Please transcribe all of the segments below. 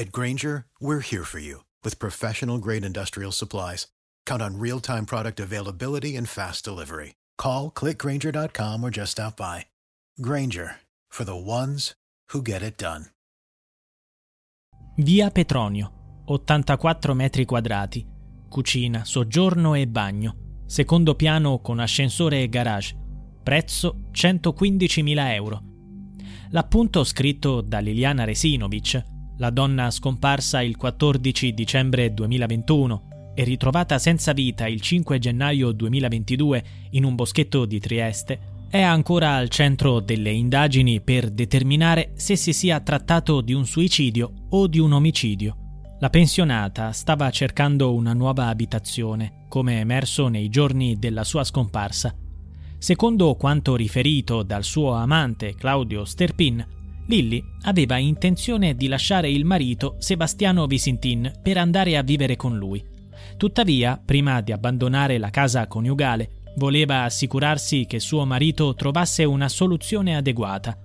At Granger, we're here for you with professional grade industrial supplies. Count on real time product availability and fast delivery. Call clickgranger.com or just stop by. Granger for the ones who get it done. Via Petronio, 84 metri quadrati, cucina, soggiorno e bagno, secondo piano con ascensore e garage, prezzo 115.000 euro. L'appunto scritto da Liliana Resinovic la donna scomparsa il 14 dicembre 2021 e ritrovata senza vita il 5 gennaio 2022 in un boschetto di Trieste, è ancora al centro delle indagini per determinare se si sia trattato di un suicidio o di un omicidio. La pensionata stava cercando una nuova abitazione, come emerso nei giorni della sua scomparsa. Secondo quanto riferito dal suo amante Claudio Sterpin, Lilly aveva intenzione di lasciare il marito Sebastiano Visintin per andare a vivere con lui. Tuttavia, prima di abbandonare la casa coniugale, voleva assicurarsi che suo marito trovasse una soluzione adeguata.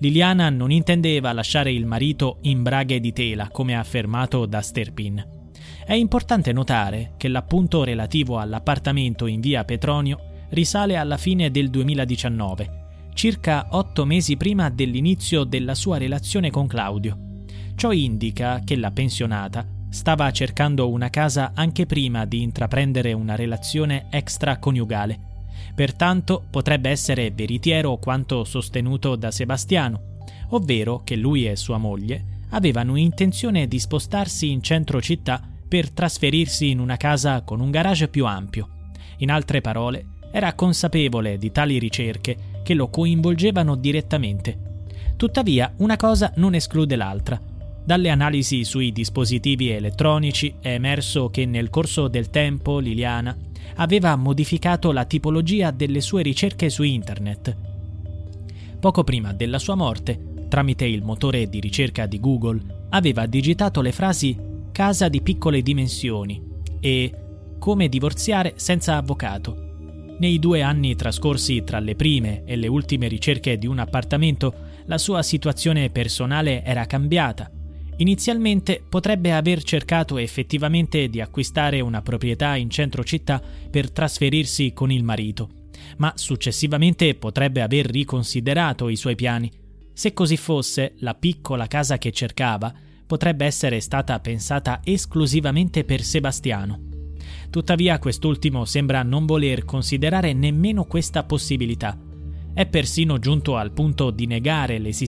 Liliana non intendeva lasciare il marito in braghe di tela, come affermato da Sterpin. È importante notare che l'appunto relativo all'appartamento in via Petronio risale alla fine del 2019 circa otto mesi prima dell'inizio della sua relazione con Claudio. Ciò indica che la pensionata stava cercando una casa anche prima di intraprendere una relazione extraconiugale. Pertanto potrebbe essere veritiero quanto sostenuto da Sebastiano, ovvero che lui e sua moglie avevano intenzione di spostarsi in centro città per trasferirsi in una casa con un garage più ampio. In altre parole, era consapevole di tali ricerche che lo coinvolgevano direttamente. Tuttavia, una cosa non esclude l'altra. Dalle analisi sui dispositivi elettronici è emerso che nel corso del tempo Liliana aveva modificato la tipologia delle sue ricerche su internet. Poco prima della sua morte, tramite il motore di ricerca di Google, aveva digitato le frasi casa di piccole dimensioni e come divorziare senza avvocato nei due anni trascorsi tra le prime e le ultime ricerche di un appartamento, la sua situazione personale era cambiata. Inizialmente potrebbe aver cercato effettivamente di acquistare una proprietà in centro città per trasferirsi con il marito, ma successivamente potrebbe aver riconsiderato i suoi piani. Se così fosse, la piccola casa che cercava potrebbe essere stata pensata esclusivamente per Sebastiano. Tuttavia quest'ultimo sembra non voler considerare nemmeno questa possibilità. È persino giunto al punto di negare l'esistenza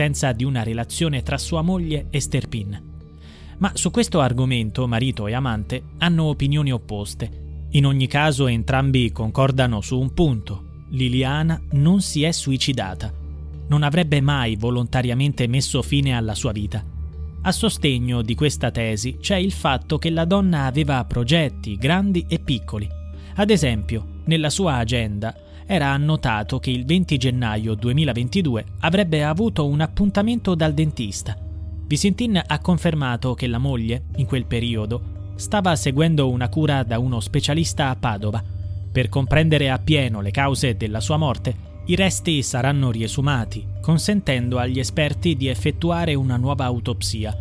Stenza di una relazione tra sua moglie e Sterpin. Ma su questo argomento marito e amante hanno opinioni opposte. In ogni caso entrambi concordano su un punto. Liliana non si è suicidata. Non avrebbe mai volontariamente messo fine alla sua vita. A sostegno di questa tesi c'è il fatto che la donna aveva progetti grandi e piccoli. Ad esempio, nella sua agenda era annotato che il 20 gennaio 2022 avrebbe avuto un appuntamento dal dentista. Visintin ha confermato che la moglie, in quel periodo, stava seguendo una cura da uno specialista a Padova. Per comprendere appieno le cause della sua morte, i resti saranno riesumati, consentendo agli esperti di effettuare una nuova autopsia.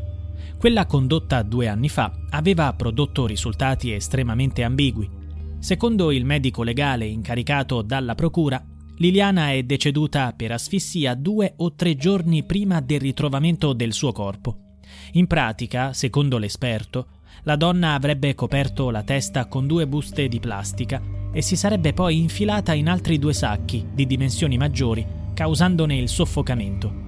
Quella condotta due anni fa aveva prodotto risultati estremamente ambigui. Secondo il medico legale incaricato dalla procura, Liliana è deceduta per asfissia due o tre giorni prima del ritrovamento del suo corpo. In pratica, secondo l'esperto, la donna avrebbe coperto la testa con due buste di plastica e si sarebbe poi infilata in altri due sacchi di dimensioni maggiori, causandone il soffocamento.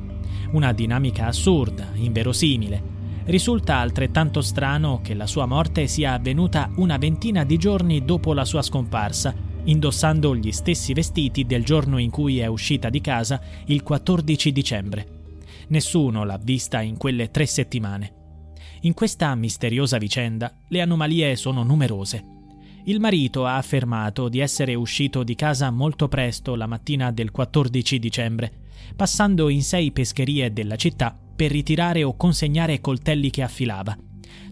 Una dinamica assurda, inverosimile. Risulta altrettanto strano che la sua morte sia avvenuta una ventina di giorni dopo la sua scomparsa, indossando gli stessi vestiti del giorno in cui è uscita di casa il 14 dicembre. Nessuno l'ha vista in quelle tre settimane. In questa misteriosa vicenda le anomalie sono numerose. Il marito ha affermato di essere uscito di casa molto presto la mattina del 14 dicembre, passando in sei pescherie della città per ritirare o consegnare coltelli che affilava.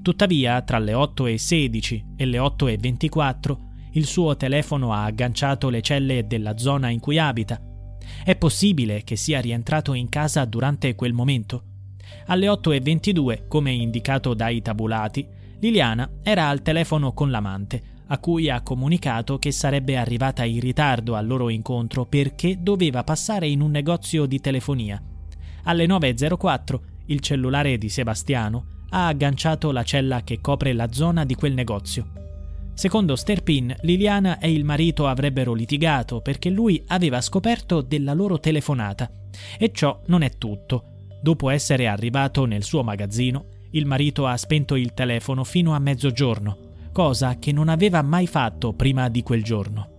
Tuttavia, tra le 8.16 e le 8.24, il suo telefono ha agganciato le celle della zona in cui abita. È possibile che sia rientrato in casa durante quel momento? Alle 8.22, come indicato dai tabulati, Liliana era al telefono con l'amante, a cui ha comunicato che sarebbe arrivata in ritardo al loro incontro perché doveva passare in un negozio di telefonia. Alle 9.04 il cellulare di Sebastiano ha agganciato la cella che copre la zona di quel negozio. Secondo Sterpin, Liliana e il marito avrebbero litigato perché lui aveva scoperto della loro telefonata. E ciò non è tutto. Dopo essere arrivato nel suo magazzino, il marito ha spento il telefono fino a mezzogiorno cosa che non aveva mai fatto prima di quel giorno.